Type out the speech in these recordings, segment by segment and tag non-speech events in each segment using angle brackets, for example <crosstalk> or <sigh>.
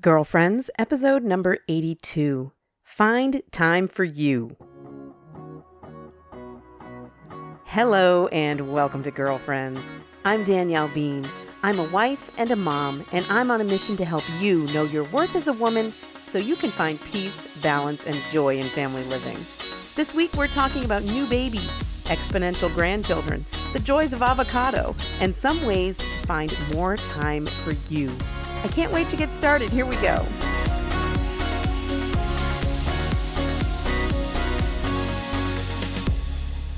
Girlfriends, episode number 82 Find Time for You. Hello, and welcome to Girlfriends. I'm Danielle Bean. I'm a wife and a mom, and I'm on a mission to help you know your worth as a woman so you can find peace, balance, and joy in family living. This week, we're talking about new babies, exponential grandchildren, the joys of avocado, and some ways to find more time for you. I can't wait to get started. Here we go.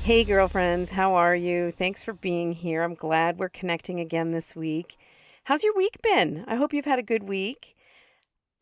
Hey, girlfriends, how are you? Thanks for being here. I'm glad we're connecting again this week. How's your week been? I hope you've had a good week.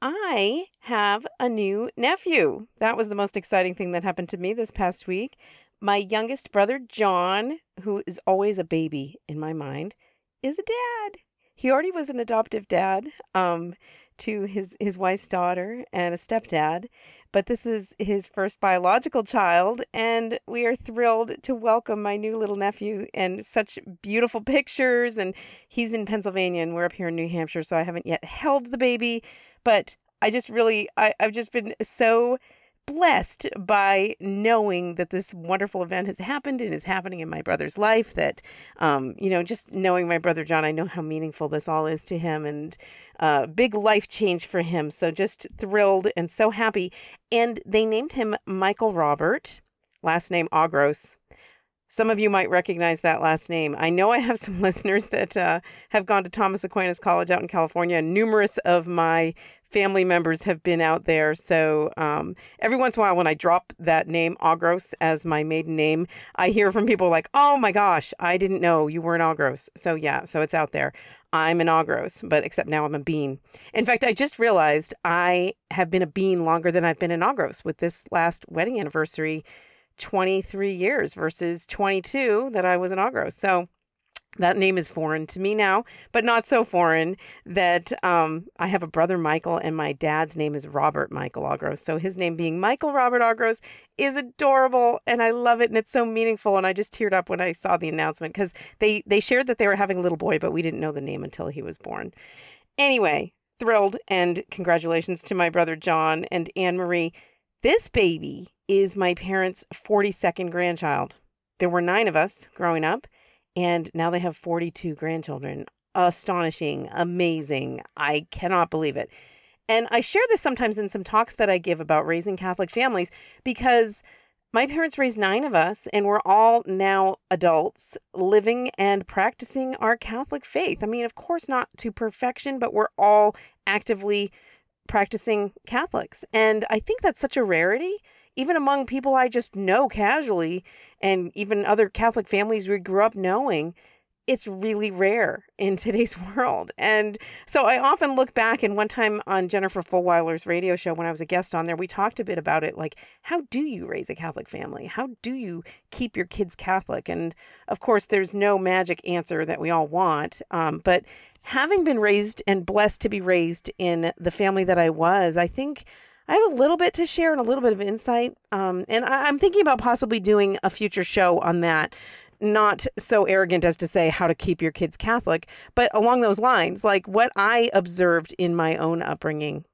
I have a new nephew. That was the most exciting thing that happened to me this past week. My youngest brother, John, who is always a baby in my mind, is a dad he already was an adoptive dad um, to his his wife's daughter and a stepdad, but this is his first biological child, and we are thrilled to welcome my new little nephew and such beautiful pictures. And he's in Pennsylvania, and we're up here in New Hampshire, so I haven't yet held the baby, but I just really I, I've just been so blessed by knowing that this wonderful event has happened and is happening in my brother's life. That, um, you know, just knowing my brother John, I know how meaningful this all is to him and uh, big life change for him. So just thrilled and so happy. And they named him Michael Robert, last name Agros. Some of you might recognize that last name. I know I have some <laughs> listeners that uh, have gone to Thomas Aquinas College out in California. Numerous of my family members have been out there. So um, every once in a while, when I drop that name, Agros, as my maiden name, I hear from people like, oh my gosh, I didn't know you were an Agros. So yeah, so it's out there. I'm an Agros, but except now I'm a bean. In fact, I just realized I have been a bean longer than I've been an Agros with this last wedding anniversary 23 years versus 22 that I was an Agros. So that name is foreign to me now, but not so foreign that um, I have a brother Michael and my dad's name is Robert Michael Agros. So his name being Michael Robert Agros is adorable and I love it and it's so meaningful. And I just teared up when I saw the announcement because they, they shared that they were having a little boy, but we didn't know the name until he was born. Anyway, thrilled and congratulations to my brother John and Anne Marie. This baby is my parents' 42nd grandchild. There were nine of us growing up, and now they have 42 grandchildren. Astonishing, amazing. I cannot believe it. And I share this sometimes in some talks that I give about raising Catholic families because my parents raised nine of us, and we're all now adults living and practicing our Catholic faith. I mean, of course, not to perfection, but we're all actively practicing Catholics. And I think that's such a rarity even among people I just know casually, and even other Catholic families we grew up knowing, it's really rare in <laughs> today's world. And so I often look back, and one time on Jennifer Fulwiler's radio show, when I was a guest on there, we talked a bit about it like, how do you raise a Catholic family? How do you keep your kids Catholic? And of course, there's no magic answer that we all want. Um, but having been raised and blessed to be raised in the family that I was, I think I have a little bit to share and a little bit of insight. Um, and I, I'm thinking about possibly doing a future show on that not so arrogant as to say how to keep your kids Catholic, but along those lines, like what I observed in my own upbringing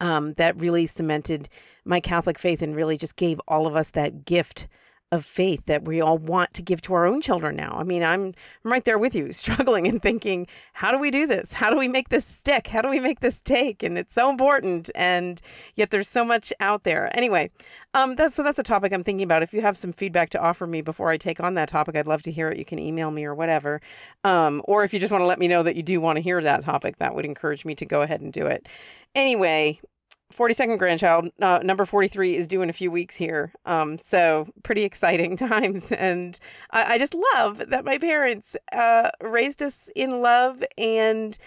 um, that really cemented my Catholic faith and really just gave all of us that gift of faith that we all want to give to our own children now. I mean, I'm, I'm right there with you, <laughs> struggling and thinking, how do we do this? How do we make this stick? How do we make this take? And it's so important, and yet there's so much out there. Anyway, um, that's so that's a topic I'm thinking about. If you have some feedback to offer me before I take on that topic, I'd love to hear it. You can email me or whatever, um, or if you just want to let me know that you do want to hear that topic, that would encourage me to go ahead and do it. Anyway, 42nd grandchild, uh, number 43, is due in a few weeks here. Um, so pretty exciting <laughs> times. And I, I just love that my parents uh, raised us in love and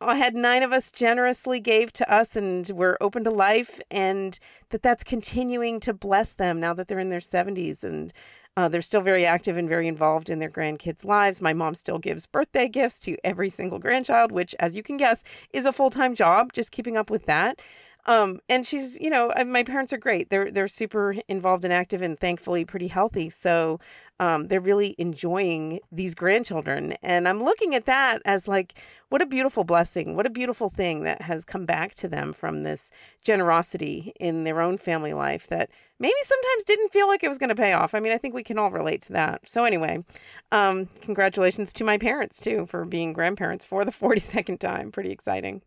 I had nine of us generously gave to us and we're open to life and that that's continuing to bless them now that they're in their 70s and uh, they're still very active and very involved in their grandkids' lives. My mom still gives birthday gifts to every single grandchild, which, as you can guess, is a full time job, just keeping up with that. Um, and she's, you know, my parents are great. They're they're super involved and active, and thankfully pretty healthy. So um, they're really enjoying these grandchildren, and I'm looking at that as like, what a beautiful blessing, what a beautiful thing that has come back to them from this generosity in their own family life that maybe sometimes didn't feel like it was going to pay off. I mean, I think we can all relate to that. So anyway, um, congratulations to my parents too for being grandparents for the <laughs> 42nd time. Pretty exciting.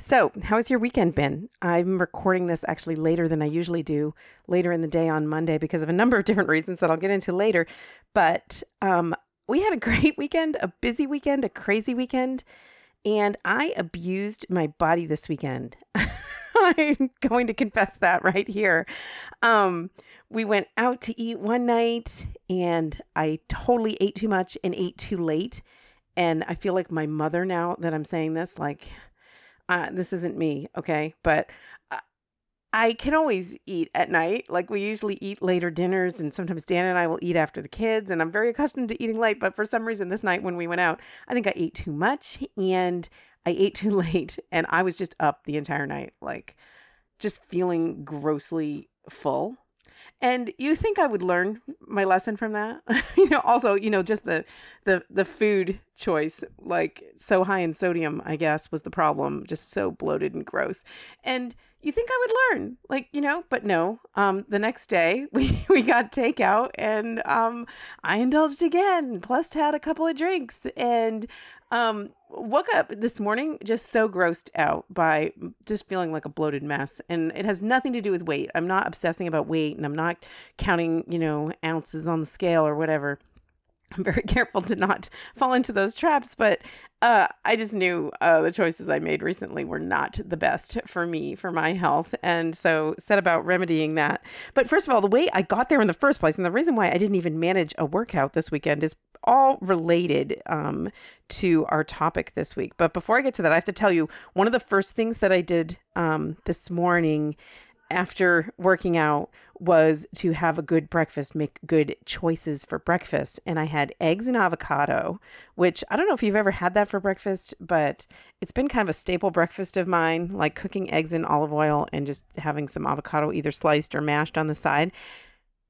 So, how has your weekend been? I'm recording this actually later than I usually do, later in the day on Monday, because of a number of different reasons that I'll get into later. But um, we had a <laughs> great weekend, a busy weekend, a crazy weekend, and I abused my body this weekend. <laughs> I'm going to confess that right here. Um, we went out to eat one night, and I totally ate too much and ate too late. And I feel like my mother now that I'm saying this, like, uh, this isn't me, okay? But uh, I can always eat at night. Like we usually eat later dinners, and sometimes Dan and I will eat after the kids. And I'm very accustomed to eating late. But for some reason, this night when we went out, I think I ate too much and I ate too <laughs> late. And I was just up the entire night, like just feeling grossly full. And you think I would learn my lesson from that? <laughs> you know, also, you know, just the the the food choice, like so high in sodium, I guess, was the problem. Just so bloated and gross. And you think I would learn, like you know, but no. Um, the next day <laughs> we we got takeout, and um, I indulged again. Plus, had a couple of drinks, and um, woke up this morning just so grossed out by just feeling like a bloated mess. And it has nothing to do with weight. I'm not obsessing about weight, and I'm not counting, you know, ounces on the scale or whatever. I'm very careful to not fall into those traps, but uh, I just knew uh, the choices I made recently were not the best for me, for my health. And so set about remedying that. But first of all, the way I got there in the first place, and the reason why I didn't even manage a workout this weekend is all related um, to our topic this week. But before I get to that, I have to tell you one of the first things that I did um, this morning after working out was to have a good breakfast, make good choices for breakfast. And I had eggs and avocado, which I don't know if you've ever had that for breakfast, but it's been kind of a staple breakfast of mine, like cooking eggs in olive oil and just having some avocado either sliced or mashed on the side.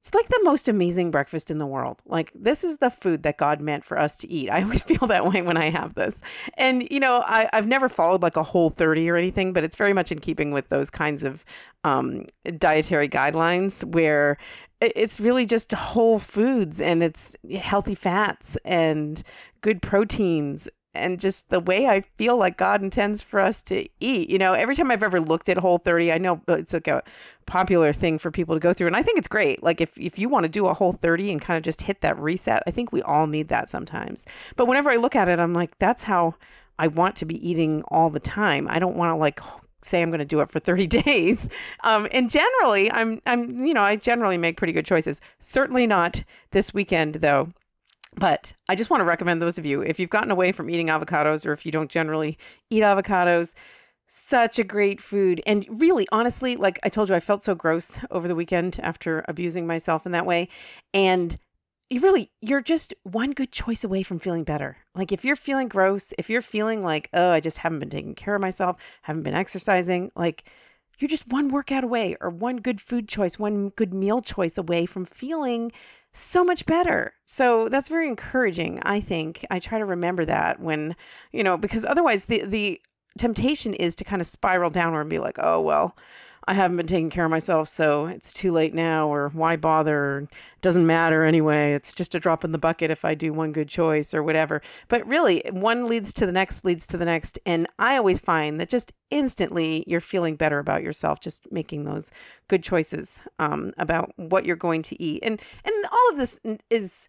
It's like the most amazing breakfast in the world. Like, this is the food that God meant for us to eat. I always <laughs> feel that way when I have this. And, you know, I, have never followed like a whole 30 or anything, but it's very much in keeping with those kinds of um, dietary guidelines where it's really just whole foods and it's healthy fats and good proteins and just the way I feel like God intends for us to eat. You know, every time I've ever looked at Whole 30, I know it's like a popular thing for people to go through. And I think it's great. Like if, if you want to do a Whole 30 and kind of just hit that reset, I think we all need that sometimes. But whenever I look at it, I'm like, that's how I want to be eating all the time. I don't want to like say I'm going to do it for 30 <laughs> days. Um, and generally, I'm, I'm, you know, I generally make pretty good choices. Certainly not this weekend, though. But I just want to recommend those of you, if you've gotten away from eating avocados or if you don't generally eat avocados, such a great food. And really, honestly, like I told you, I felt so gross over the weekend after abusing myself in that way. And you really, you're just one good choice away from feeling better. Like if you're feeling gross, if you're feeling like, oh, I just haven't been taking care of myself, haven't been exercising, like you're just one workout away or one good food choice, one good meal choice away from feeling so much better. So that's very encouraging, I think. I try to remember that when, you know, because otherwise the the temptation is to kind of spiral downward and be like, "Oh, well, I haven't been taking care of myself, so it's too late now, or why bother? It doesn't matter anyway. It's just a drop in the bucket if I do one good choice or whatever. But really, one leads to the next, leads to the next. And I always find that just instantly you're feeling better about yourself, just making those good choices um, about what you're going to eat. And, and all of this is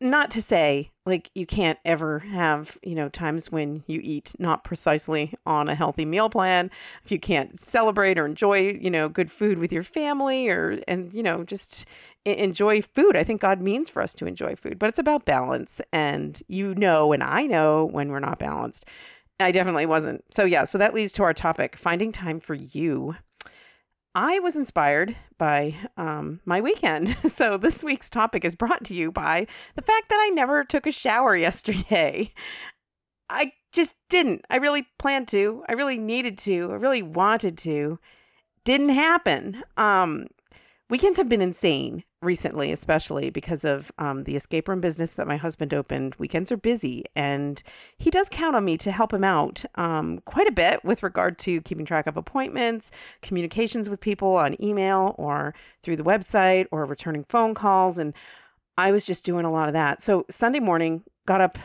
not to say like you can't ever have you know times when you eat not precisely on a healthy meal plan if you can't celebrate or enjoy you know good food with your family or and you know just enjoy food. I think god means for us to enjoy food but it's about balance and you know and i know when we're not balanced. I definitely wasn't. So yeah so that leads to our topic finding time for you I was inspired by um, my weekend. <laughs> So, this week's topic is brought to you by the fact that I never took a shower <laughs> yesterday. I just didn't. I really planned to. I really needed to. I really wanted to. Didn't happen. Um, weekends have been insane recently, especially because of um, the escape room business that my husband opened. Weekends are busy, and he does count on me to help him out um, quite a bit with regard to keeping track of appointments, communications with people on email or through the website, or returning phone calls. And I was just doing a lot of that. So Sunday morning, got up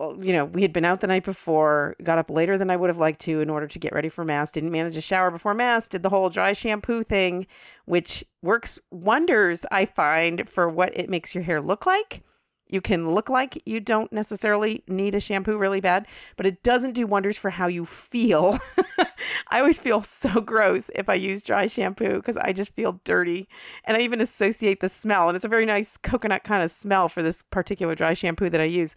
you know, we had been out the night before, got up later than I would have liked to in order to get ready for Mass, didn't manage a shower before Mass, did the whole dry shampoo thing, which works wonders, I find, for what it makes your hair look like. You can look like you don't necessarily need a shampoo really bad, but it doesn't do wonders for how you feel. <laughs> I always feel so gross if I use dry shampoo because I just feel dirty. And I even associate the smell, and it's a very nice coconut kind of smell for this particular dry shampoo that I use.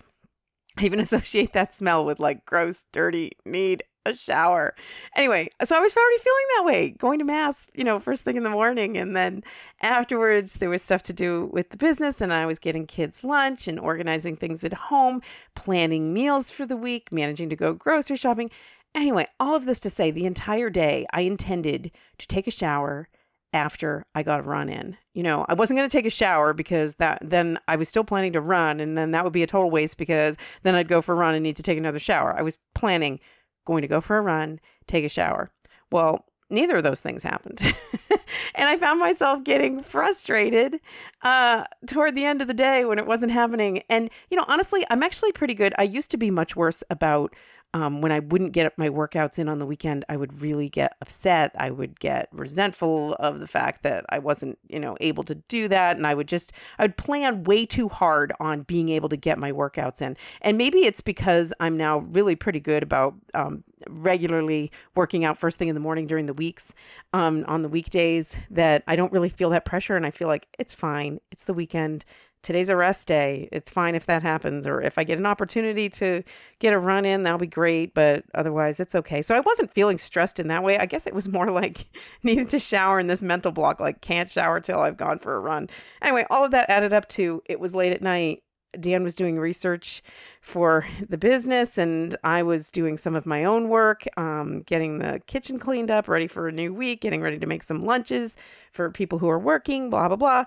I even <laughs> associate that smell with like gross, dirty, need a shower. Anyway, so I was already feeling that way, going to mass, you know, first thing in the morning. And then afterwards, there was stuff to do with the business, and I was getting kids lunch and organizing things at home, planning meals for the week, managing to go grocery shopping. Anyway, all of this to say, the entire day I intended to take a shower after I got a run in. You know, I wasn't going to take a shower because that then I was still planning to run and then that would be a total waste because then I'd go for a run and need to take another shower. I was planning going to go for a run, take a shower. Well, neither of those things happened. <laughs> and I found myself getting frustrated uh, toward the end of the day when it wasn't happening. And, you know, honestly, I'm actually pretty good. I used to be much worse about um, when I wouldn't get my workouts in on the weekend, I would really get upset. I would get resentful of the fact that I wasn't, you know, able to do that. And I would just, I would plan way too hard on being able to get my workouts in. And maybe it's because I'm now really pretty good about um, regularly working out first thing in the morning during the weeks um, on the weekdays that I don't really feel that pressure. And I feel like it's fine. It's the weekend today's a rest day. It's fine if that happens. Or if I get an opportunity to get a run in, that'll be great. But otherwise, it's okay. So I wasn't feeling stressed in that way. I guess it was <laughs> more like <laughs> needed to shower in this mental block, like can't shower till I've gone for a run. Anyway, all of that added up to it was late at night. Dan was doing research for <laughs> the business, and I was doing some of my own work, um, getting the kitchen cleaned up, ready for a new week, getting ready to make some lunches for people who are working, blah, blah, blah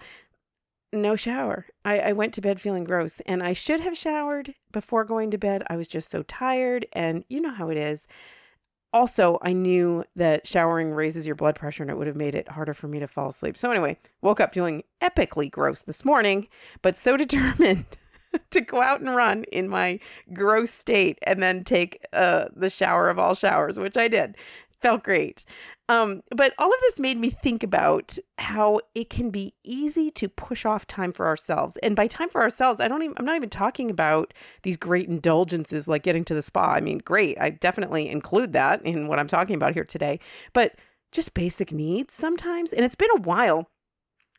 no shower. I, I went to bed feeling gross and I should have showered before going to bed. I was just so tired. And you know how it is. Also, I knew that showering raises your blood pressure and it would have made it harder for me to fall asleep. So, anyway, woke up feeling epically gross this morning, but so <laughs> determined to go out and run in my gross state and then take uh, the shower of all showers, which I did felt great. Um, but all of this made me think about how it can be easy to push off time for ourselves. And by time for ourselves, I don't even I'm not even talking about these great indulgences like getting to the spa. I mean, great. I definitely include that in what I'm talking about here today. But just basic needs sometimes. And it's been a while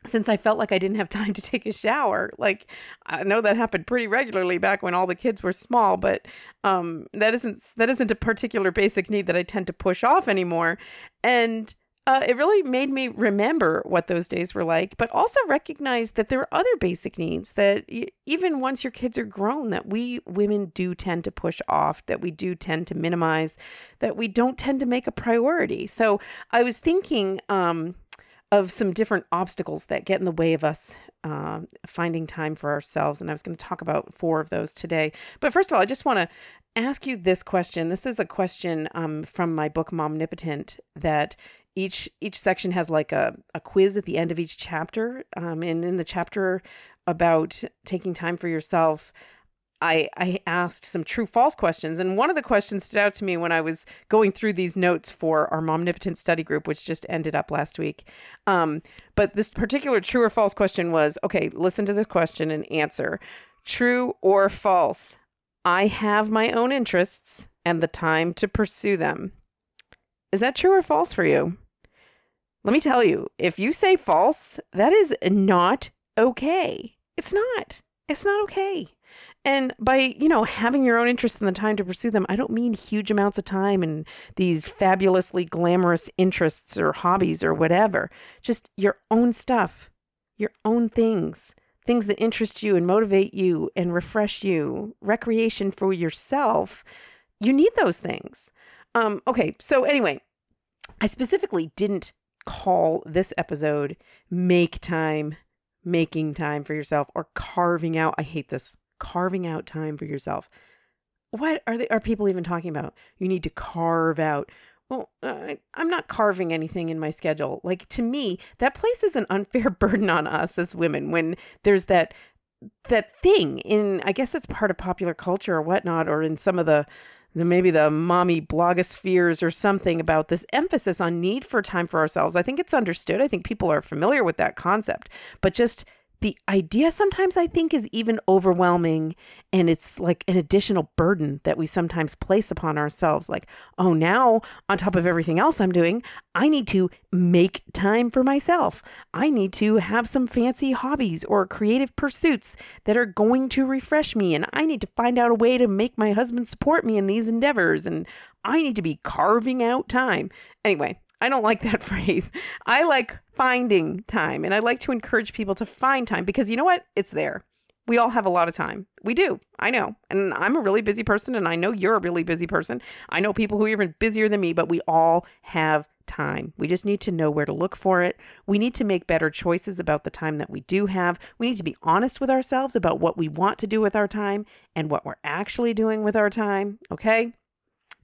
since I felt like I didn't have time to take a shower. Like I know that happened pretty regularly back when all the kids were small, but um, that isn't that isn't a particular basic need that I tend to push off anymore. And uh, it really made me remember what those days were like, but also recognize that there are other basic needs that even once your kids are grown, that we women do tend to push off, that we do tend to minimize, that we don't tend to make a priority. So I was thinking, um, of some different obstacles that get in the way of us uh, finding time for ourselves. And I was going to talk about four of those today. But first of all, I just want to ask you this question. This is a question um, from my book, Momnipotent, that each each section has like a, a quiz at the end of each chapter. Um, and in the chapter about taking time for yourself, I, I asked some true false questions. And one of the questions stood out to me when I was going through these notes for our Momnipotent study group, which just ended up last week. Um, but this particular true or false question was okay, listen to the question and answer true or false. I have my own interests and the time to pursue them. Is that true or false for you? Let me tell you, if you say false, that is not okay. It's not. It's not okay. And by, you know, having your own interests and the time to pursue them, I don't mean huge amounts of time and these fabulously glamorous interests or hobbies or whatever. Just your own stuff, your own things, things that interest you and motivate you and refresh you, recreation for yourself. you need those things. Um, okay, so anyway, I specifically didn't call this episode Make Time, Making Time for Yourself, or Carving Out. I hate this. Carving out time for yourself. What are they? Are people even talking about? You need to carve out. Well, uh, I'm not carving anything in my schedule. Like to me, that places an unfair <laughs> burden on us as women when there's that that thing in. I guess it's part of popular culture or whatnot, or in some of the maybe the mommy blogospheres or something about this emphasis on need for time for ourselves. I think it's understood. I think people are familiar with that concept, but just the idea sometimes I think is even overwhelming and it's like an additional burden that we sometimes place upon ourselves like oh now on top of everything else I'm doing I need to make time for myself. I need to have some fancy hobbies or creative pursuits that are going to refresh me and I need to find out a way to make my husband support me in these endeavors and I need to be carving out time. Anyway I don't like that <laughs> phrase. I like finding time and I like to encourage people to find time because you know what? It's there. We all have a lot of time. We do. I know. And I'm a really busy person and I know you're a really busy person. I know people who are even busier than me, but we all have time. We just need to know where to look for it. We need to make better choices about the time that we do have. We need to be honest with ourselves about what we want to do with our time and what we're actually doing with our time. Okay.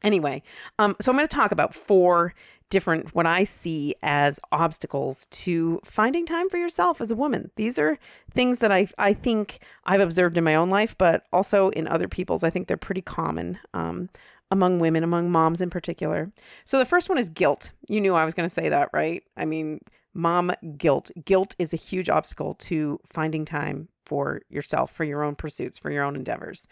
Anyway, um, so I'm going to talk about four different what I see as obstacles to finding time for yourself as a woman. These are things that I I think I've observed in my own life, but also in other people's. I think they're pretty common. Um, among women, among moms in particular. So the first one is guilt. You knew I was going to say that, right? I mean, mom guilt. Guilt is a huge obstacle to finding time for yourself, for your own pursuits, for your own endeavors.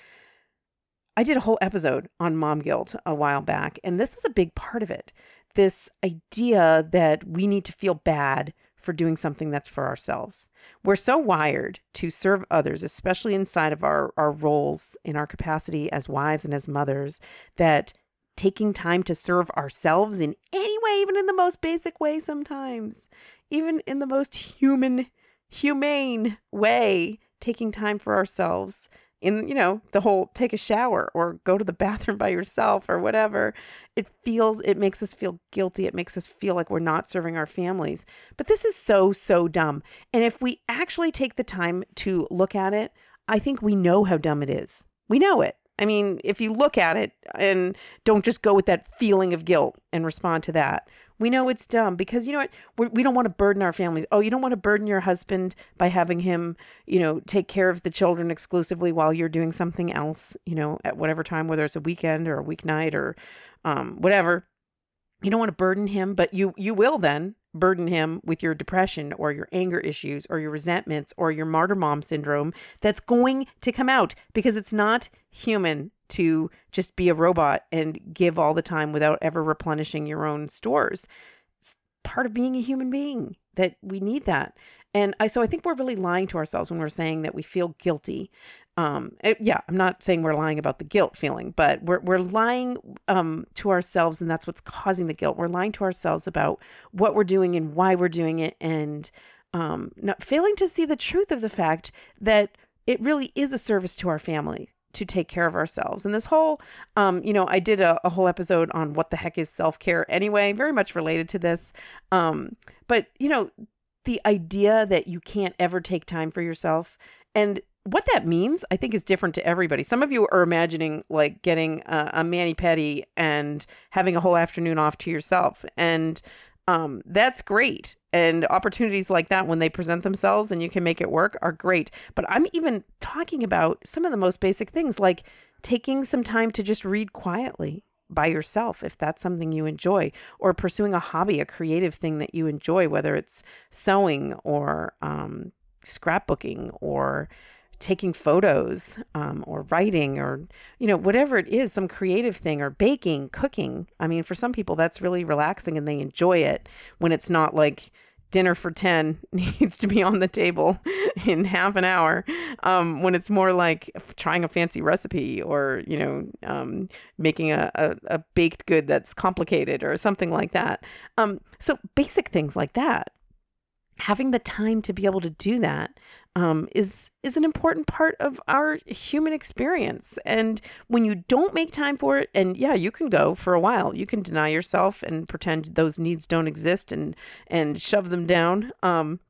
I did a whole episode on mom guilt a while back, and this is a big part of it this idea that we need to feel bad for doing something that's for ourselves. We're so wired to serve others, especially inside of our, our roles in our capacity as wives and as mothers, that taking time to serve ourselves in any way, even in the most basic way sometimes, even in the most human, humane way, taking time for ourselves in you know the whole take a shower or go to the <laughs> bathroom by yourself or whatever it feels it makes us feel guilty. It makes us feel like we're not serving our families. But this is so so dumb. And if we actually take the time to look at it i think we know how dumb it is. We know it. I mean if you look at it and don't just go with that feeling of guilt and respond to that we know it's dumb because you know what? We're, we do not want to burden our families. Oh, you don't want to burden your husband by having him, you know, take care of the children exclusively while you're doing something else, you know, at whatever time, whether it's a weekend or a weeknight or um, whatever. You don't want to burden him, but you you will then burden him with your depression or your anger issues or your resentments or your martyr mom syndrome that's going to come out because it's not human to just be a robot and give all the time without ever replenishing your own stores. It's part of being a human being that we need that. And I so I think we're really lying to ourselves when we're saying that we feel guilty. Um, it, yeah, I'm not saying we're lying about the guilt feeling, but we're we're lying um, to ourselves, and that's what's causing the guilt. We're lying to ourselves about what we're doing and why we're doing it, and um, not failing to see the truth of the fact that it really is a service to our family to take care of ourselves. And this whole, um, you know, I did a, a, whole episode on what the heck is self care anyway, very much related to this. Um, but, you know, the idea that you can't ever take time for yourself and what that means, I think, is different to everybody. Some of you are imagining like getting a, a mani pedi and having a whole afternoon off to yourself. And um, that's great. And opportunities like that, when they present themselves and you can make it work, are great. But I'm even talking about some of the most basic things like taking some time to just read quietly by yourself if that's something you enjoy, or pursuing a hobby, a creative thing that you enjoy, whether it's sewing or um, scrapbooking or taking photos um, or writing or you know whatever it is some creative thing or baking cooking. I mean for some people that's really relaxing and they enjoy it when it's not like dinner for 10 <laughs> needs to be on the table <laughs> in half an hour. Um, when it's more like trying a fancy recipe or you know um, making a, a, a, baked good that's complicated or something like that. Um, so basic things like that having the time to be able to do that um, is is an important part of our human experience. And when you don't make time for it, and yeah, you can go for a while. You can deny yourself and pretend those needs don't exist and and shove them down. Um,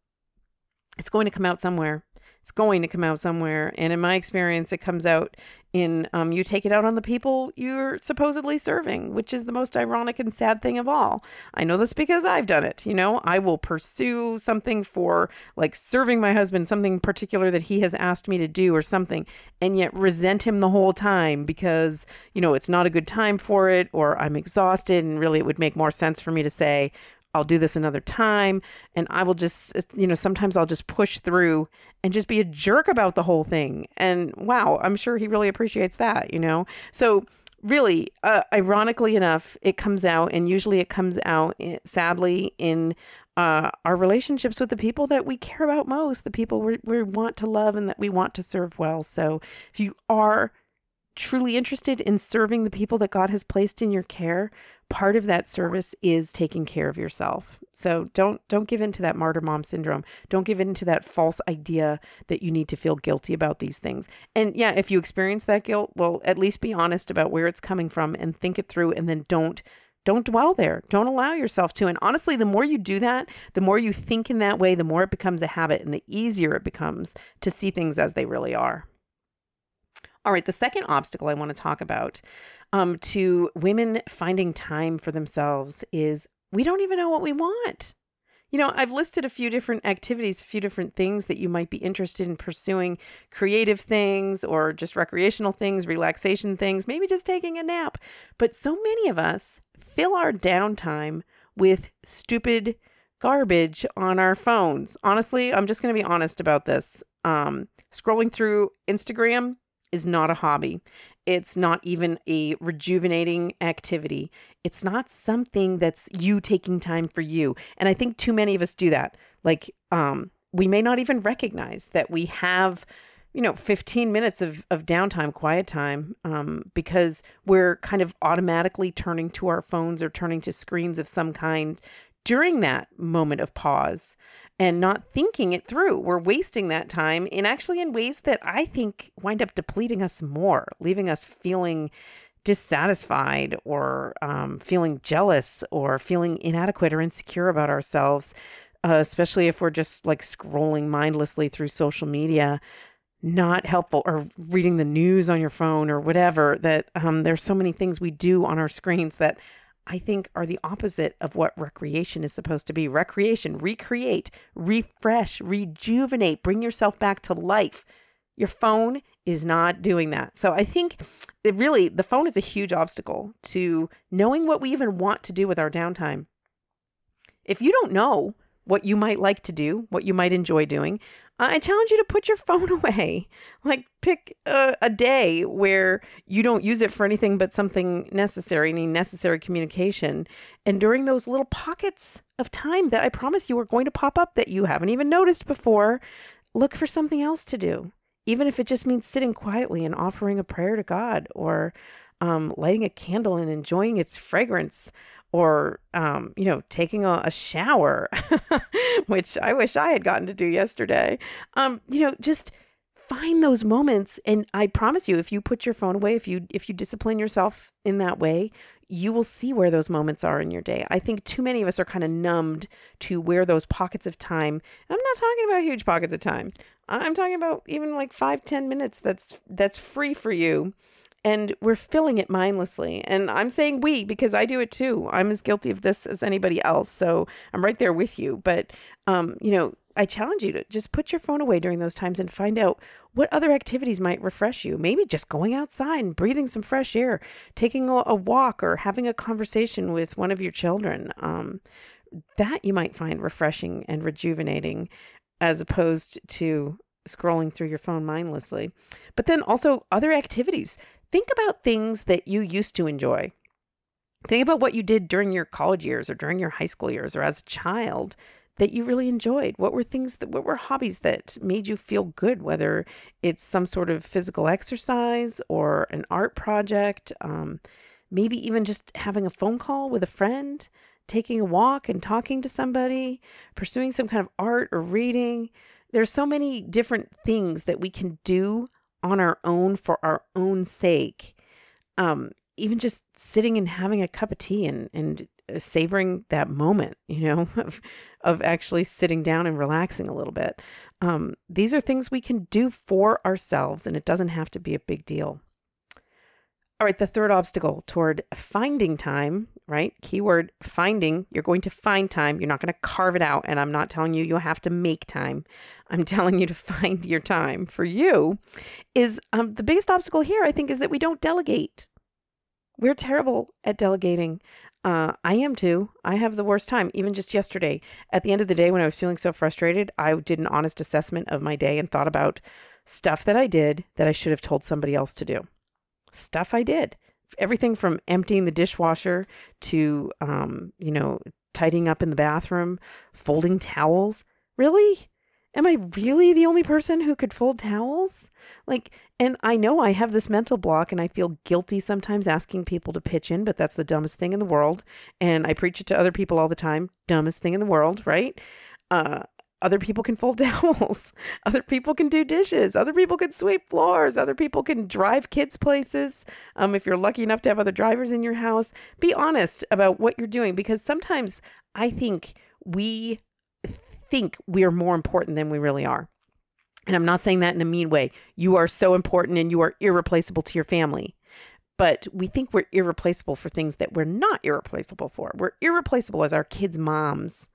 it's going to come out somewhere it's going to come out somewhere. And in my experience, it comes out in um, you take it out on the people you're supposedly serving, which is the most ironic and sad thing of all. I know this because I've done it. You know, I will pursue something for like serving my husband, something particular that he has asked me to do or something, and yet resent him the whole time because, you know, it's not a good time for it or I'm exhausted. And really, it would make more sense for me to say, I'll do this another time. And I will just, you know, sometimes I'll just push through and just be a jerk about the whole thing. And wow, I'm sure he really appreciates that, you know? So, really, uh, ironically enough, it comes out, and usually it comes out, eh, sadly, in uh, our relationships with the people that we care about most, the people we, we want to love and that we want to serve well. So, if you are truly interested in serving the people that God has placed in your care, part of that service is taking care of yourself. So don't don't give in to that martyr mom syndrome. Don't give in to that false idea that you need to feel guilty about these things. And yeah, if you experience that guilt, well, at least be honest about where it's coming from and think it through and then don't don't dwell there. Don't allow yourself to. And honestly, the more you do that, the more you think in that way, the more it becomes a habit and the easier it becomes to see things as they really are. All right, the second obstacle I want to talk about um, to women finding time for themselves is we don't even know what we want. You know, I've listed a few different activities, a few different things that you might be interested in pursuing creative things or just recreational things, relaxation things, maybe just taking a nap. But so many of us fill our downtime with stupid garbage on our phones. Honestly, I'm just going to be honest about this. Um, scrolling through Instagram is not a hobby. It's not even a rejuvenating activity. It's not something that's you taking time for you. And I think too many of us do that. Like, um, we may not even recognize that we have, you know, 15 minutes of, of downtime, quiet time, um, because we're kind of automatically turning to our phones or turning to screens of some kind during that moment of pause and not thinking it through. We're wasting that time in actually in ways that I think wind up depleting us more, leaving us feeling dissatisfied or um, feeling jealous or feeling inadequate or insecure about ourselves, uh, especially if we're just like scrolling mindlessly through social media. Not helpful, or reading the news on your phone, or whatever. That um, there's so many things we do on our screens that I think are the opposite of what recreation is supposed to be. Recreation, recreate, refresh, rejuvenate, bring yourself back to life. Your phone is not doing that. So I think it really, the phone is a huge obstacle to knowing what we even want to do with our downtime. If you don't know what you might like to do, what you might enjoy doing, uh, I challenge you to put your <laughs> phone away. Like, pick a, a, day where you don't use it for anything but something necessary, any necessary communication. And during those little pockets of time that I promise you are going to pop up that you haven't even noticed before, look for something else to do. Even if it just means sitting quietly and offering a prayer to God or um, lighting a candle and enjoying its fragrance or um, you know taking a, a shower <laughs> which i wish i had gotten to do yesterday. Um, you know just find those moments. And i promise you if you put your phone away if you if you discipline yourself in that way you will see where those moments are in your day. I think too many of us are kind of numbed to where those pockets of time i'm not talking about huge pockets of time. I'm talking about even like five ten minutes that's that's free for you and we're filling it mindlessly. And I'm saying we because I do it too. I'm as guilty of this as anybody else. So I'm right there with you. But, um, you know, I challenge you to just put your phone away during those times and find out what other activities might refresh you. Maybe just going outside and breathing some fresh air, taking a, walk, or having a conversation with one of your children. Um, that you might find refreshing and rejuvenating as opposed to scrolling through your phone mindlessly. But then also other activities think about things that you used to enjoy. Think about what you did during your college years or during your high school years or as a child that you really enjoyed. What were things that what were hobbies that made you feel good, whether it's some sort of physical exercise or an art project, um, maybe even just having a phone call with a friend taking a walk and talking to somebody, pursuing some kind of art or reading. There's so many different things that we can do on our own for our own sake. Um, even just sitting and having a cup of tea and, and savoring that moment, you know, <laughs> of, of actually sitting down and relaxing a little bit. Um, these are things we can do for ourselves, and it doesn't have to be a big deal. All right, the third obstacle toward finding time, right? Keyword finding. You're going to find time. You're not going to carve it out. And I'm not telling you you'll have to make time. I'm <laughs> telling you to find your time for you. Is um, the biggest obstacle here, I think, is that we don't delegate. We're terrible at delegating. Uh, I am too. I have the worst time. Even just yesterday, at the end of the day, when I was feeling so frustrated, I did an honest assessment of my day and thought about stuff that I did that I should have told somebody else to do stuff I did. Everything from emptying the dishwasher to, um, you know, tidying up in the bathroom, folding towels. Really? Am I really the only person who could fold towels? Like, and I know I have this mental block and I feel guilty sometimes asking people to pitch in, but that's the dumbest thing in the world. And I preach it to other people all the time dumbest thing in the world, right? Uh, other people can fold <laughs> towels. Other people can do dishes. Other people can sweep floors. Other people can drive kids places. Um, if you're lucky enough to have other drivers in your house, be honest about what you're doing because sometimes I think we think we are more important than we really are. And I'm not saying that in a mean way. You are so important and you are irreplaceable to your family. But we think we're irreplaceable for things that we're not irreplaceable for. We're irreplaceable as our kids' moms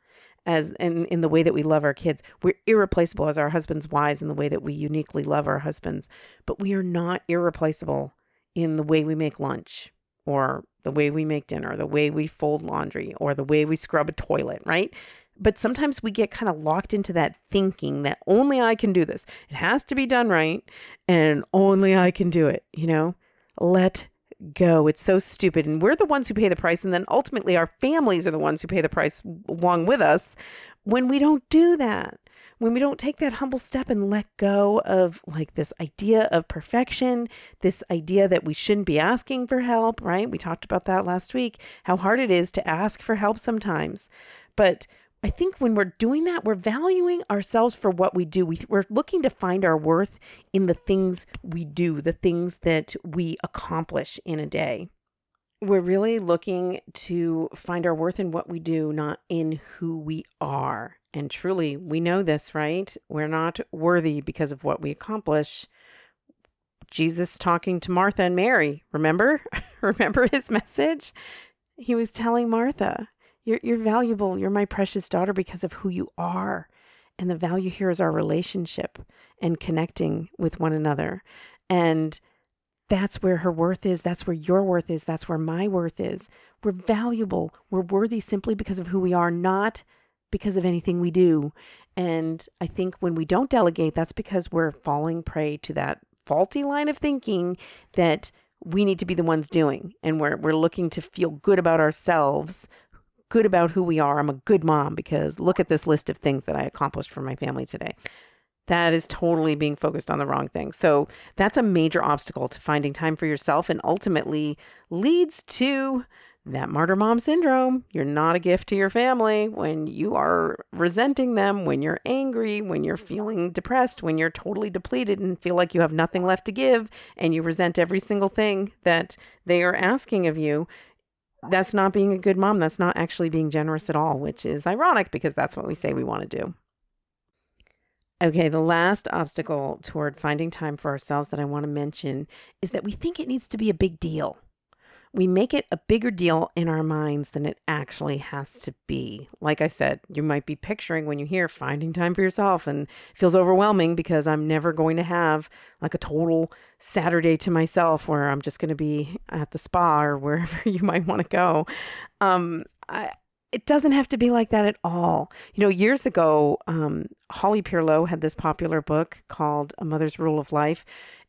as in, in the way that we love our kids. We're irreplaceable as our husbands' wives in the way that we uniquely love our husbands, but we are not irreplaceable in the way we make lunch or the way we make dinner, the way we fold laundry, or the way we scrub a toilet, right? But sometimes we get kind of locked into that thinking that only I can do this. It has to be done right, and only I can do it, you know? Let go. It's so stupid. And we're the ones who pay the price. And then ultimately, our families are the ones who pay the price along with us when we don't do that. When we don't take that humble step and let go of like this idea of perfection, this idea that we shouldn't be asking for help, right? We talked about that last week, how hard it is to ask for help sometimes. But I think when we're doing that, we're valuing ourselves for what we do. We, we're looking to find our worth in the things we do, the things that we accomplish in a day. We're really looking to find our worth in what we do, not in who we are. And truly, we know this, right? We're not worthy because of what we accomplish. Jesus talking to Martha and Mary, remember? <laughs> remember his message? He was telling Martha, you're, you're valuable. You're my precious daughter because of who you are. And the value here is our relationship and connecting with one another. And that's where her worth is. That's where your worth is. That's where my worth is. We're valuable. We're worthy simply because of who we are, not because of anything we do. And I think when we don't delegate, that's because we're falling prey to that faulty line of thinking that we need to be the ones doing. And we're, we're looking to feel good about ourselves good about who we are. I'm a good mom because look at this list of things that I accomplished for my family today. That is totally being focused on the wrong thing. So that's a major obstacle to finding time for yourself and ultimately leads to that martyr mom syndrome. You're not a gift to your family when you are resenting them, when you're angry, when you're feeling depressed, when you're totally depleted and feel like you have nothing left to give and you resent every single thing that they are asking of you that's not being a good mom. That's not actually being generous at all, which is ironic because that's what we say we want to do. Okay, the last obstacle toward finding time for ourselves that I want to mention is that we think it needs to be a big deal we make it a bigger deal in our minds than it actually has to be. Like I said, you might be picturing when you hear finding time for yourself and feels overwhelming because I'm never going to have like a total Saturday to myself where I'm just going to be at the spa or wherever <laughs> you might want to go. Um, I, it doesn't have to be like that at all. You know, years ago, um, Holly Pierlot had this popular book called A Mother's Rule of Life.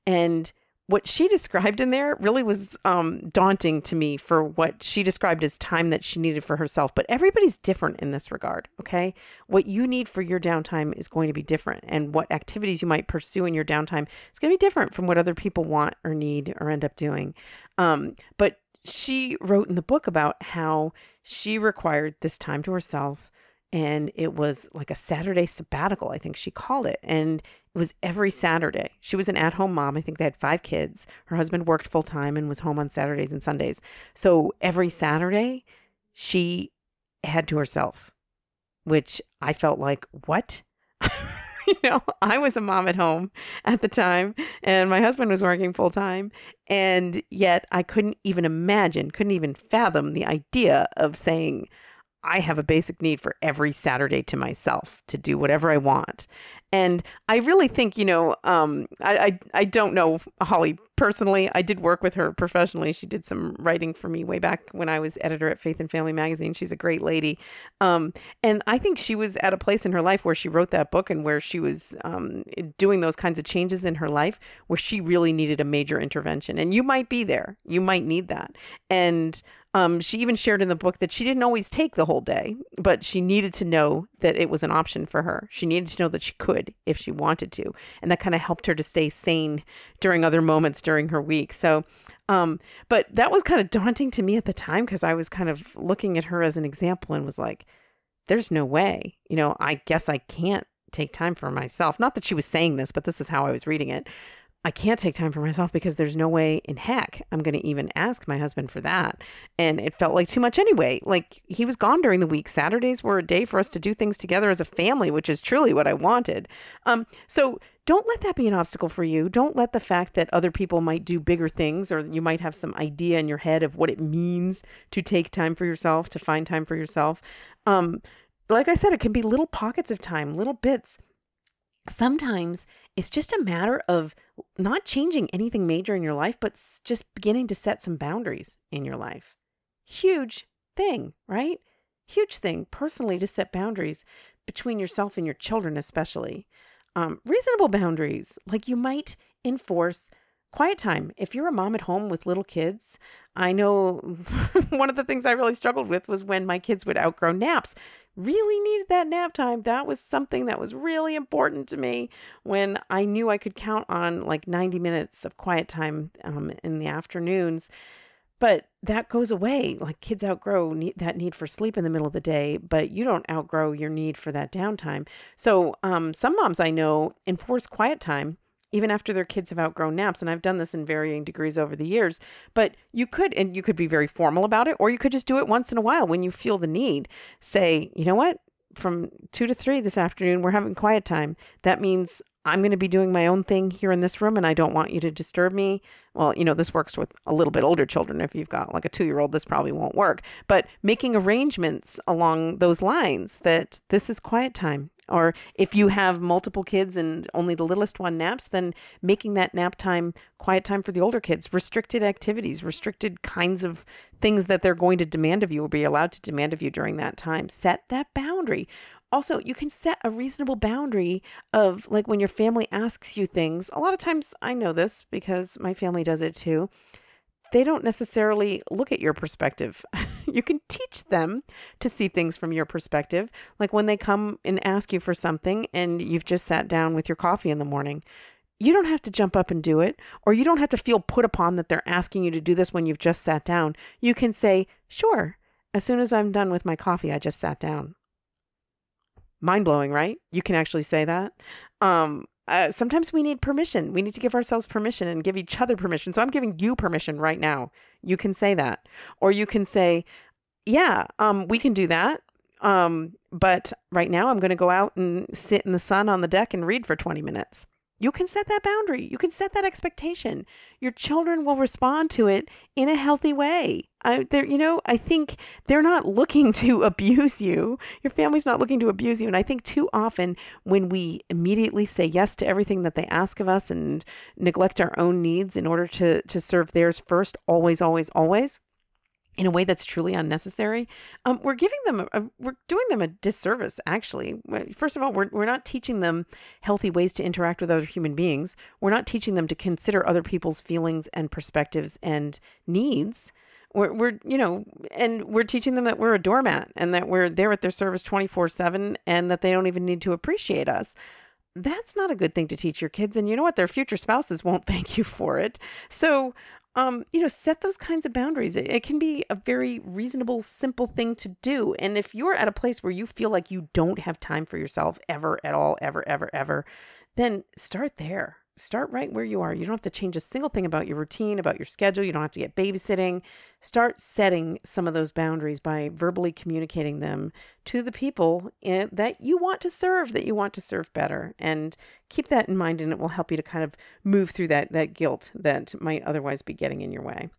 And what she <laughs> described in there really was um, daunting to me for what she described as time that she needed for herself. But everybody's different in this regard, okay? What you need for your downtime is going to be different, and what activities you might pursue in your downtime is going to be different from what other people want or need or end up doing. Um, but she wrote in the book about how she required this time to herself and it was like a Saturday sabbatical, I think she called it. And it was every Saturday. She was an at home mom. I think they had five kids. Her husband worked full time and was home on Saturdays and Sundays. So every Saturday, she had to herself, which I felt like, what? <laughs> you know, I was a mom at home at the time and my husband was working full time. And yet I couldn't even imagine, couldn't even fathom the idea of saying, I have a basic need for every Saturday to myself to do whatever I want. And I really think, you know, um, I, I, I don't know Holly personally. I did work with her professionally. She did some writing for me way back when I was editor at Faith and Family magazine. She's a great lady. Um, and I think she was at a place in her life where she wrote that book and where she was um, doing those kinds of changes in her life where she really needed a major intervention. And you might be there. You might need that. And um, she even shared in the book that she didn't always take the whole day, but she needed to know that it was an option for her. She needed to know that she could if she wanted to. And that kind of helped her to stay sane during other moments during her week. So, um, but that was kind of daunting to me at the time because I was kind of looking at her as an example and was like, there's no way, you know, I guess I can't take time for myself. Not that she was saying this, but this is how I was reading it. I can't take time for myself because there's no way in heck I'm going to even ask my husband for that. And it felt like too much anyway. Like he was gone during the week. Saturdays were a day for us to do things together as a family, which is truly what I wanted. Um, so don't let that be an obstacle for you. Don't let the fact that other people might do bigger things or you might have some idea in your head of what it means to take time for yourself, to find time for yourself. Um, like I said, it can be little pockets of time, little bits sometimes it's just a matter of not changing anything major in your life, but just beginning to set some boundaries in your life. Huge thing, right? Huge thing personally to set boundaries between yourself and your children, especially. Um, reasonable boundaries, like you might enforce quiet time. If you're a mom at home with little kids, I know <laughs> one of the things I really struggled with was when my kids would outgrow naps really needed that nap time. That was something that was really important to me when I knew I could count on like 90 minutes of quiet time um, in the afternoons. But that goes away. Like kids outgrow that need for sleep in the middle of the day, but you don't outgrow your need for that downtime. So, um, some moms I know enforce quiet time even after their kids have outgrown naps. And I've done this in varying degrees over the years. But you could, and you could be very formal about it, or you could just do it once in a while when you feel the need. Say, you know what? From two to three this afternoon, we're having quiet time. That means I'm going to be doing my own thing here in this room and I don't want you to disturb me. Well, you know, this works with a little bit older children. If you've got like a two year old, this probably won't work. But making arrangements along those lines that this is quiet time. Or if you have multiple kids and only the littlest one naps, then making that nap time quiet time for the older kids, restricted activities, restricted kinds of things that they're going to demand of you or be allowed to demand of you during that time. Set that boundary. Also, you can set a reasonable boundary of like when your family asks you things. A lot of times I know this because my family does it too they don't necessarily look at your perspective. <laughs> you can teach them to see things from your perspective. Like when they come and ask you for something and you've just sat down with your coffee in the morning, you don't have to jump up and do it, or you don't have to feel put upon that they're asking you to do this when you've just sat down. You can say, Sure, as soon as I'm done with my coffee, I just sat down. Mind blowing, right? You can actually say that. Um, uh, sometimes we need permission. We need to give ourselves permission and give each other permission. So I'm giving you permission right now. You can say that, or you can say, "Yeah, um, we can do that." Um, but right now, I'm going to go out and sit in the sun on the deck and read for 20 minutes. You can set that boundary. You can set that expectation. Your children will respond to it in a healthy way. I, you know, I think they're not looking <laughs> to abuse you. Your family's not looking to abuse you. And I think too often when we immediately say yes to everything that they ask of us and neglect our own needs in order to to serve theirs first, always, always, always, in a way that's truly unnecessary, um, we're giving them, a, we're doing them a disservice, actually. First of all, we're, we're not teaching them healthy ways to interact with other human beings. We're not teaching them to consider other people's feelings and perspectives and needs. We're, we're, you know, and we're teaching them that we're a doormat and that we're there at their service 24 7 and that they don't even need to appreciate us that's not a good thing to teach your kids. And you know what? Their future spouses won't <laughs> thank you for it. So um, you know, set those kinds of boundaries. It, it, can be a very reasonable, simple thing to do. And if you're at a place where you feel like you don't have time for yourself ever at all, ever, ever, ever, then start there start right where you are. You don't have to change a single thing about your routine, about your schedule. You don't have to get babysitting. Start setting some of those boundaries by verbally communicating them to the people in, that you want to serve, that you want to serve better. And keep that in mind, and it will help you to kind of move through that, that guilt that might otherwise be getting in your way.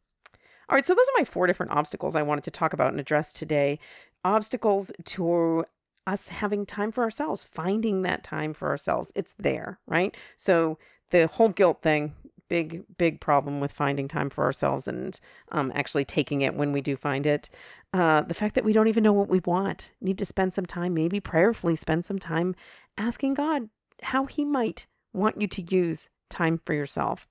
All right, so those are my four different obstacles I wanted to talk about and address today. Obstacles to us having time for ourselves, finding that time for ourselves. It's there, right? So the whole guilt thing, big, big problem with finding time for ourselves and um, actually taking it when we do find it. Uh, the fact that we don't even know what we want, need to spend some time, maybe prayerfully spend some time asking God how He might want you to use time for yourself.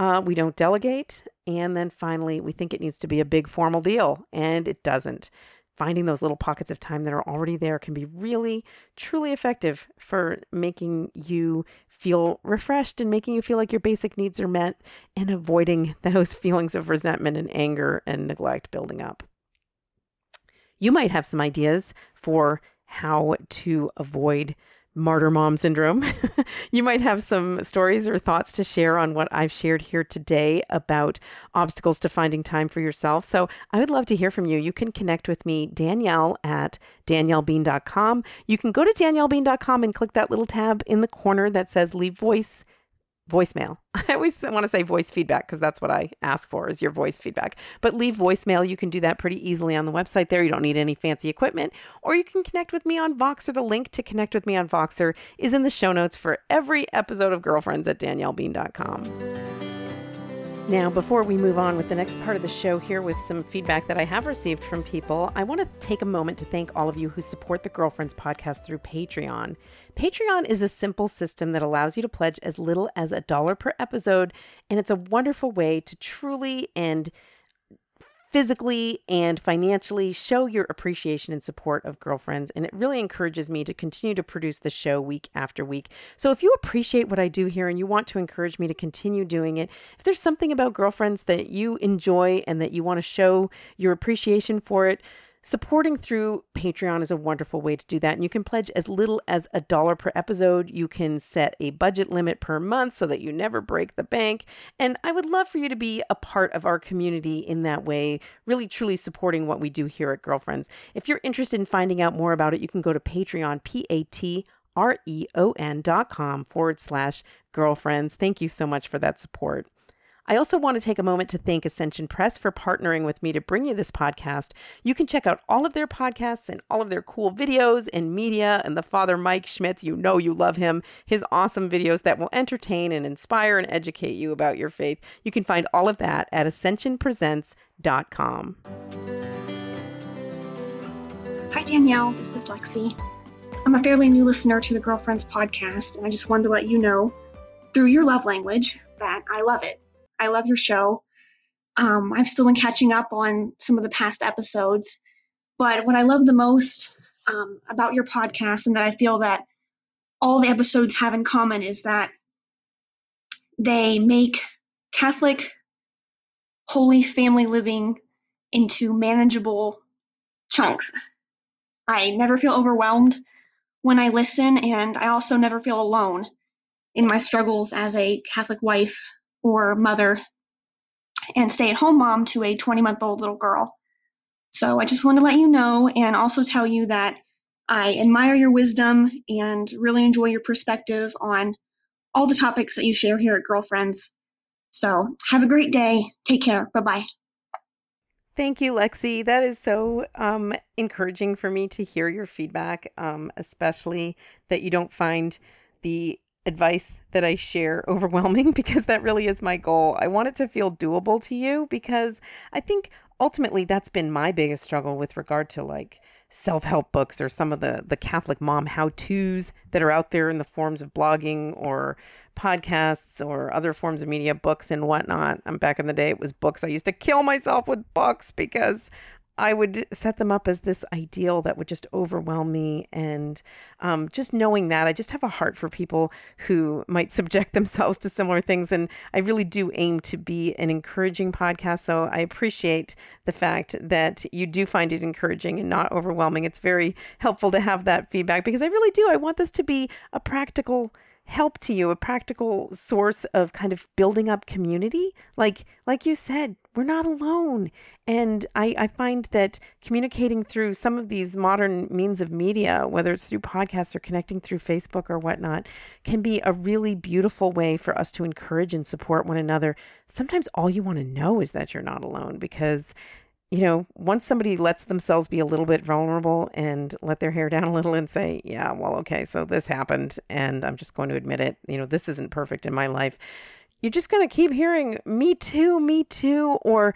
Uh, we don't delegate. And then finally, we think it needs to be a big formal deal, and it doesn't finding those little pockets of time that are already there can be really, truly effective for making you feel refreshed and making you feel like your basic needs are met and avoiding <laughs> those feelings of resentment and anger and neglect building up. You might have some ideas for how to avoid martyr mom syndrome. <laughs> you might have some stories or thoughts to share on what I've shared here today about obstacles to finding time for yourself. So I would love to hear from you. You can connect with me, Danielle at daniellebean.com. You can go to daniellebean.com and click that little tab in the corner that says leave voice voicemail. <laughs> I always want to say voice feedback because that's what I ask for is your voice feedback. But leave voicemail. You can do that pretty easily on the website there. You don't need any fancy equipment. Or you can connect with me on Voxer. The link to connect with me on Voxer is in the show notes for every episode of Girlfriends at daniellebean.com. Now, before we move on with the next part of the show here with some feedback that I have received from people, I want to take a moment to thank all of you who support the Girlfriends podcast through Patreon. Patreon is a simple system that allows you to pledge as little as a dollar per episode, and it's a wonderful way to truly and physically and financially show your appreciation and support of girlfriends. And it really encourages me to continue to produce the show week after week. So if you appreciate what I do here and you want to encourage me to continue doing it, if there's something about girlfriends that you enjoy and that you want to show your appreciation for it, Supporting through Patreon is a wonderful way to do that. And you can pledge as little as a dollar per episode. You can set a budget limit per month so that you never break the bank. And I would love for you to be a part of our community in that way, really truly supporting what we do here at Girlfriends. If you're interested in finding out more about it, you can go to Patreon, P A T R E O N dot com forward slash girlfriends. Thank you so much for that support. I also want to take a moment to thank Ascension Press for partnering with me to bring you this podcast. You can check out all of their podcasts and all of their cool videos and media and the Father Mike Schmitz. You know you love him. His awesome videos that will entertain and inspire and educate you about your faith. You can find all of that at ascensionpresents.com. Hi, Danielle. This is Lexi. I'm a fairly new listener to the Girlfriends podcast, and I just wanted to let you know through your love language that I love it. I love your show. Um, I've still been catching up on some of the past episodes, but what I love the most um, about your podcast and that I feel that all the episodes have in common is that they make Catholic holy family living into manageable chunks. I never feel overwhelmed when I listen, and I also never feel alone in my struggles as a Catholic wife or mother and stay at home mom to a 20 month old little girl. So I just want to let you know and also tell you that I admire your wisdom and really enjoy your perspective on all the topics that you share here at Girlfriends. So have a great day. Take care. Bye bye. Thank you, Lexi. That is so um, encouraging for me to hear your feedback, um, especially that you don't find the advice that I share <laughs> overwhelming because that really is my goal. I want it to feel doable to you because I think ultimately that's been my biggest struggle with regard to like self-help books or some of the the Catholic mom how-tos that are out there in the forms of blogging or podcasts or other forms of media books and whatnot. I'm back in the day it was books. I used to kill myself with books because I would set them up as this ideal that would just overwhelm me. And um, just knowing that, I just have a heart for people who might <laughs> subject themselves to similar things. And I really do aim to be an encouraging podcast. So I appreciate the fact that you do find it encouraging and not overwhelming. It's very helpful to have that feedback because I really do. I want this to be a practical help to you a practical source of kind of building up community. Like like you said we're not alone. And I, I find that communicating through some of these modern means of media whether it's through podcasts or connecting through facebook or whatnot can be a really beautiful way for us to encourage and support one another. Sometimes all you want to know is that you're not alone because you know, once somebody lets themselves be a little bit vulnerable and let their hair <laughs> down a little and say, yeah, well, okay, so this happened and I'm just going to admit it, you know, this isn't perfect in my life. You're just going to keep hearing, me too, me too. Or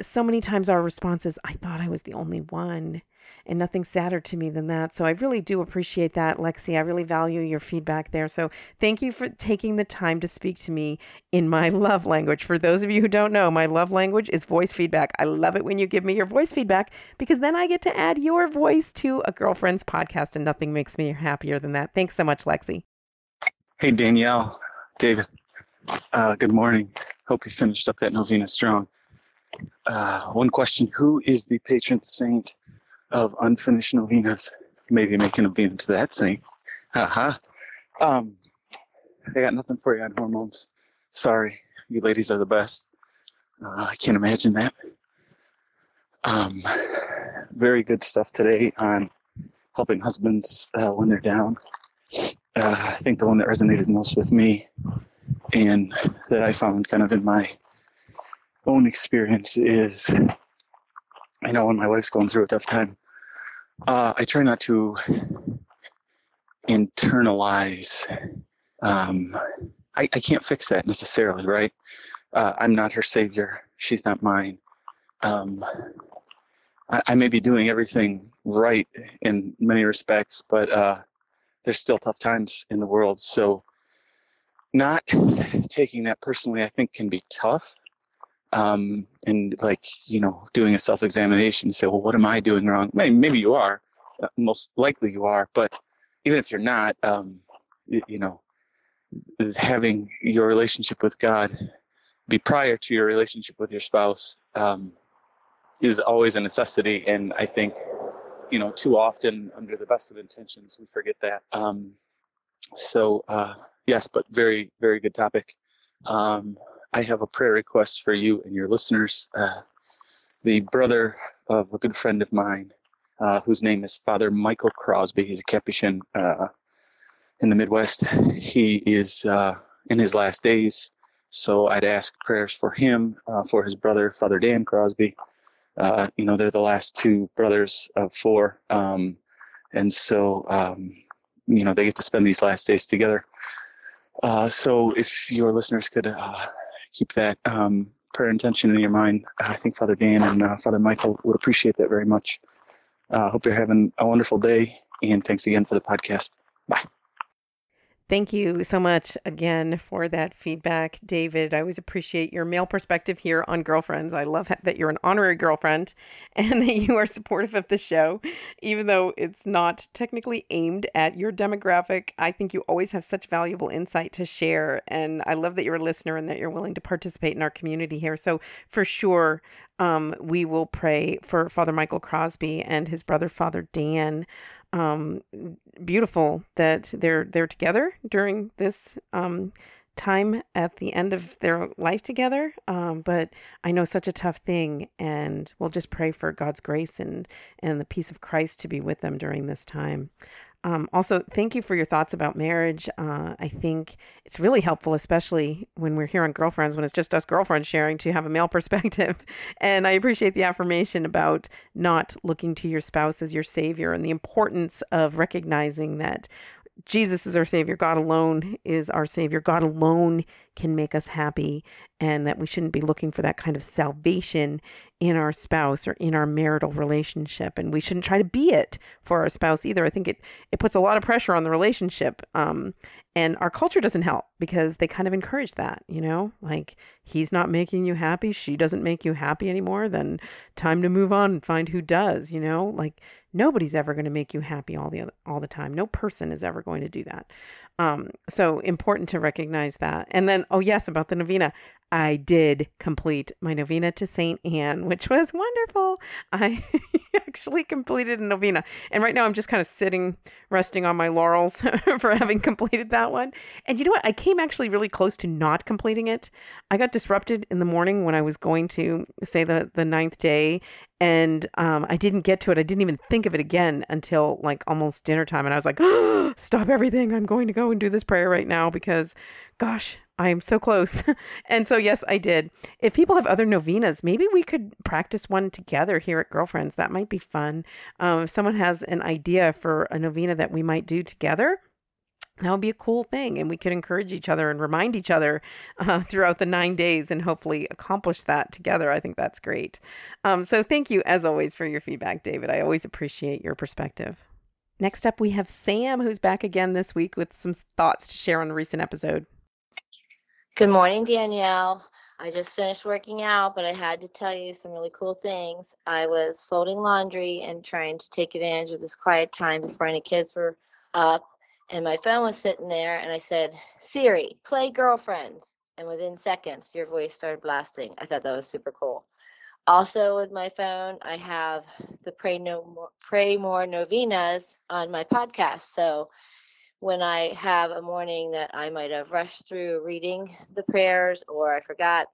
so many times our response is, I thought I was the only one and nothing sadder to me than that. So I really do appreciate that, Lexi. I really value your feedback there. So thank you for taking the time to speak to me in my <laughs> love language. For those of you who don't know, my love language is voice feedback. I love it when you give me your voice feedback because then I get to add your voice to a girlfriend's podcast, and nothing makes me happier than that. Thanks so much, Lexi. Hey, Danielle, David. Uh, good morning. Hope you finished up that novena strong. Uh, one question Who is the patron saint of unfinished novenas. Maybe making a novena to that saint. Haha. Um, I got nothing for you on hormones. Sorry, you ladies are the best. Uh, I can't imagine that. Um, very good stuff today on helping husbands uh, when they're down. Uh, I think the one that resonated most with me and that I found kind of in my own experience is I know when my wife's going through a tough time, uh, I try not to internalize. Um, I, I can't fix that necessarily, right? Uh, I'm not her savior. She's not mine. Um, I, I, may be doing everything right in many respects, but uh, there's still tough times in the world. So, not taking that personally, I think, can be tough um, and like you know doing a self-examination say well what am i doing wrong? Maybe, maybe you are uh, most likely you are but even if you're not um, you know having your relationship with god be prior to your relationship with your spouse um, is always a necessity and i think you know too often under the best of intentions we forget that um, so uh, yes but very very good topic um, I have a prayer request for you and your listeners. Uh, the brother of a good friend of mine, uh, whose name is Father Michael Crosby. He's a Capuchin uh, in the Midwest. He is uh, in his last days, so I'd ask prayers for him, uh, for his brother, Father Dan Crosby. Uh, you know, they're the last two brothers of four, um, and so um, you know they get to spend these last days together. so, if your listeners could keep that um, prayer intention in your mind. I think Father Dan and uh, Father Michael would appreciate that very much. I uh, hope you're having a wonderful day, and thanks again for the podcast. Bye. Thank you so much again for that feedback, David. I always appreciate your male perspective here on Girlfriends. I love that you're an honorary girlfriend <laughs> and that you are supportive of the show, even though it's not technically aimed at your demographic. I think you always have such valuable insight to share. And I love that you're a listener and that you're willing to participate in our community here. So, for sure, um, we will pray for Father Michael Crosby and his brother, Father Dan um, beautiful that they're they're together during this um, time at the end of their life together. Um, but I know such a tough thing, and we'll just pray for God's grace and and the peace of Christ to be with them during this time. Um, also, thank you for your thoughts about marriage. Uh, I think it's really helpful, especially when we're here on Girlfriends, when it's just us girlfriends sharing, to have a male <laughs> perspective. And I appreciate the affirmation about not looking to your spouse as your savior and the importance of recognizing that Jesus is our Savior. God alone is our Savior. God alone can make us happy and that we shouldn't be looking for that kind of salvation in our spouse or in our marital relationship. And we shouldn't try to be it for our spouse either. I think it it puts a lot of pressure on the relationship um, and our culture doesn't help because they kind of encourage that you know? Like he's not making you happy she doesn't make you happy anymore then time to move on and find who does you know? Like nobody's ever going to make you happy all the all the time. No person is ever going to do that um, so important to recognize that and then oh yes about the novena I did complete my novena to St. Anne, which was wonderful. I <laughs> <laughs> actually completed a novena. And right now I'm just kind of sitting, resting on my laurels <laughs> for having completed that one. And you know what? I came actually really close to not completing it. I got disrupted in the morning when I was going to say the, the ninth day. And um, I didn't get to it. I didn't even think of it again until like almost dinner time. And I was like, oh, <gasps> stop everything. I'm going to go and do this prayer right now because, gosh, I am so close. <laughs> and so, yes, I did. If people have other novenas, maybe we could practice one together here at Girlfriends. That might be fun. Um, if someone has an idea for a novena that we might do together, that would be a cool thing. And we could encourage each other and remind each other uh, <laughs> throughout the nine days and hopefully accomplish that together. I think that's great. Um, so, thank you, as always, for your feedback, David. I always appreciate your perspective. Next up, we have Sam, who's back again this week with some thoughts to share on a recent episode. Good morning, Danielle. I just finished working out, but I had to tell you some really cool things. I was folding laundry and trying to take advantage of this quiet time before any kids were up. And my phone was sitting there, and I said, Siri, play Girlfriends. And within seconds, your voice started blasting. I thought that was super cool. Also, with my phone, I have the Pray, no more, Pray More Novenas on my podcast. So when I have a morning that I might have rushed through reading the prayers or I forgot,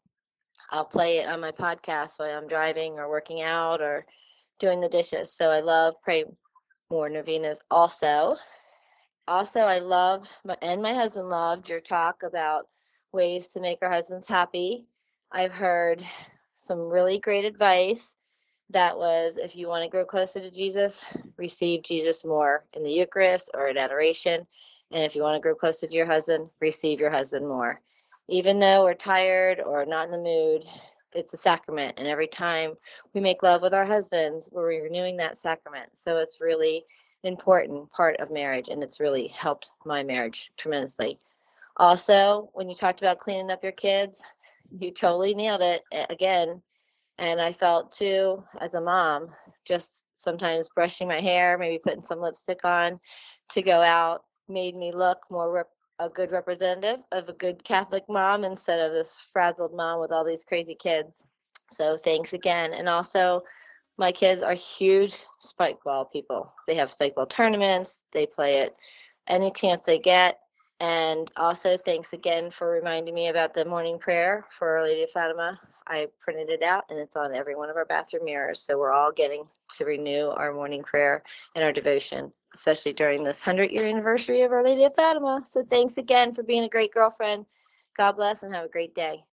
I'll play it on my podcast while I'm driving or working out or doing the dishes. So I love pray more novenas also. Also, I loved and my husband loved your talk about ways to make our husbands happy. I've heard some really great advice that was if you want to grow closer to Jesus, receive Jesus more in the Eucharist or in adoration. And if you want to grow closer to your husband, receive your husband more. Even though we're tired or not in the mood, it's a sacrament. And every time we make love with our husbands, we're renewing that sacrament. So it's really important part of marriage and it's really helped my marriage tremendously. Also, when you talked about cleaning up your kids, <laughs> you totally nailed it again and I felt too, as a mom, just sometimes brushing my hair, maybe putting some lipstick on to go out made me look more rep- a good representative of a good Catholic mom instead of this frazzled mom with all these crazy kids. So thanks again. And also, my kids are huge spike ball people. They have spike ball tournaments, they play it any chance they get. And also, thanks again for reminding me about the morning prayer for Our Lady of Fatima. I printed it out and it's on every one of our bathroom mirrors. So we're all getting to renew our morning prayer and our devotion, especially during this 100 year anniversary of Our Lady of Fatima. So thanks again for being a great girlfriend. God bless and have a great day.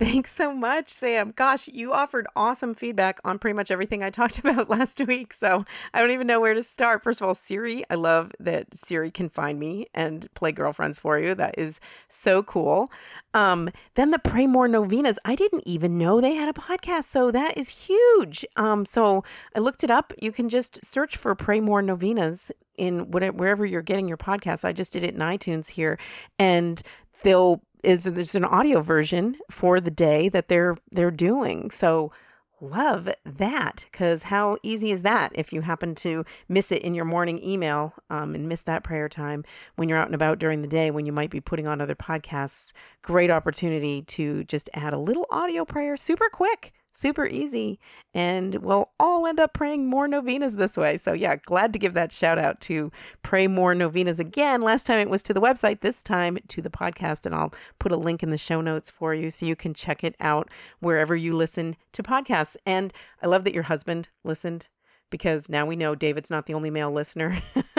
Thanks so much, Sam. Gosh, you offered awesome feedback on pretty much everything I talked <laughs> about last week. So I don't even know where to start. First of all, Siri, I love that Siri can find me and play girlfriends for you. That is so cool. Um, then the Pray More Novenas. I didn't even know they had a podcast. So that is huge. Um, so I looked it up. You can just search for Pray More Novenas in whatever, wherever you're getting your podcast. I just did it in iTunes here. And they'll is there's an audio version for the day that they're they're doing. So love that because how easy is that if you happen to miss it in your morning email um, and miss that prayer time when you're out and about during the day when you might be putting on other podcasts great opportunity to just add a little audio prayer super quick super easy. And we'll all end up praying more novenas this way. So, yeah, glad to give that shout out to Pray More Novenas again. Last time it was to the website, this time to the podcast. And I'll put a link in the show notes for you so you can check it out wherever you listen to podcasts. And I love that your husband listened because now we know David's not the only male listener.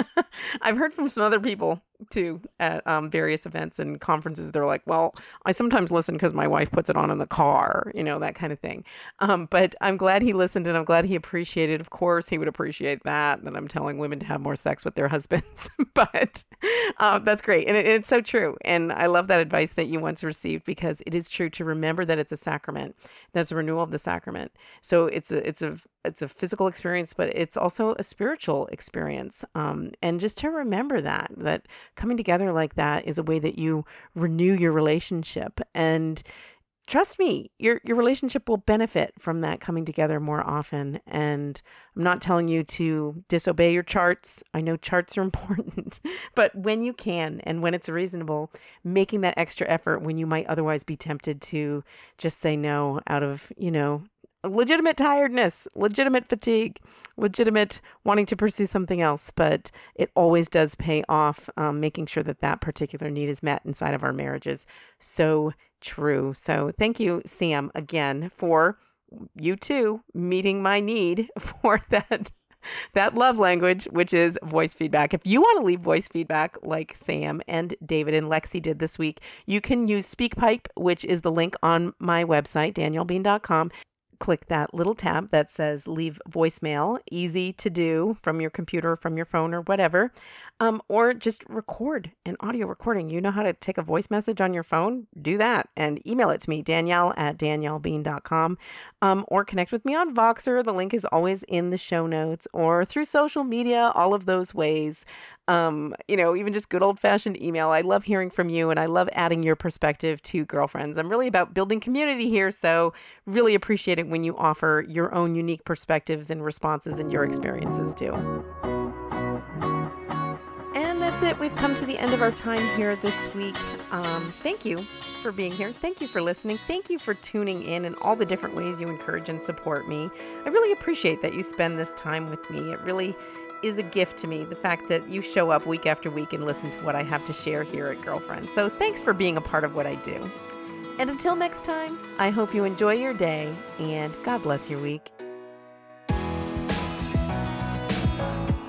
<laughs> I've heard from some other people too at um, various events and conferences. They're like, well, I sometimes listen because my wife puts it on in the car, you know, that kind of thing. Um, but I'm glad he listened and I'm glad he appreciated. Of course, he would appreciate that, that I'm telling women to have more sex with their husbands. <laughs> but uh, that's great. And it, it's so true. And I love that advice that you once received because it is true to remember that it's a sacrament, that's a renewal of the sacrament. So it's a, it's a, it's a physical experience, but it's also a spiritual experience. Um, and just to remember that, that coming together like that is a way that you renew your relationship. And trust me, your your relationship will benefit from that coming together more often. And I'm not telling you to disobey your charts. I know charts are <laughs> important, but when you can and when it's reasonable, making that extra effort when you might otherwise be tempted to just say no out of, you know, legitimate tiredness, legitimate fatigue, legitimate wanting to pursue something else, but it always does pay off um, making sure that that particular need is met inside of our marriages. So true. So thank you, Sam, again for you too meeting my need <laughs> for that that love language, which is voice feedback. If you want to leave voice feedback like Sam and David and Lexi did this week, you can use SpeakPipe, which is the link on my website, daniellebean.com click that little tab that says leave voicemail, easy to do from your computer, from your phone, or whatever, um, or just record an audio recording. You know how to take a voice message on your phone? Do that and email it to me, Danielle at daniellebean.com, um, or connect with me on Voxer. The link is always in the show notes or through social media, all of those ways. Um, you know, even just good old fashioned email. I love hearing from you and I love adding your perspective to girlfriends. I'm really about building community here, so really appreciate it when you offer your own unique perspectives and responses and your experiences too. And that's it. We've come to the end of our time here this week. Um, thank you for being here. Thank you for listening. Thank you for tuning in and all the different ways you encourage and support me. I really appreciate that you spend this time with me. It really is a gift to me, the fact that you show up week after week and listen to what I have to share here at Girlfriend. So thanks for being a part of what I do. And until next time, I hope you enjoy your day and God bless your week.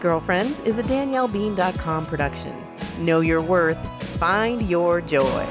Girlfriends is a DanielleBean.com production. Know your worth, find your joy.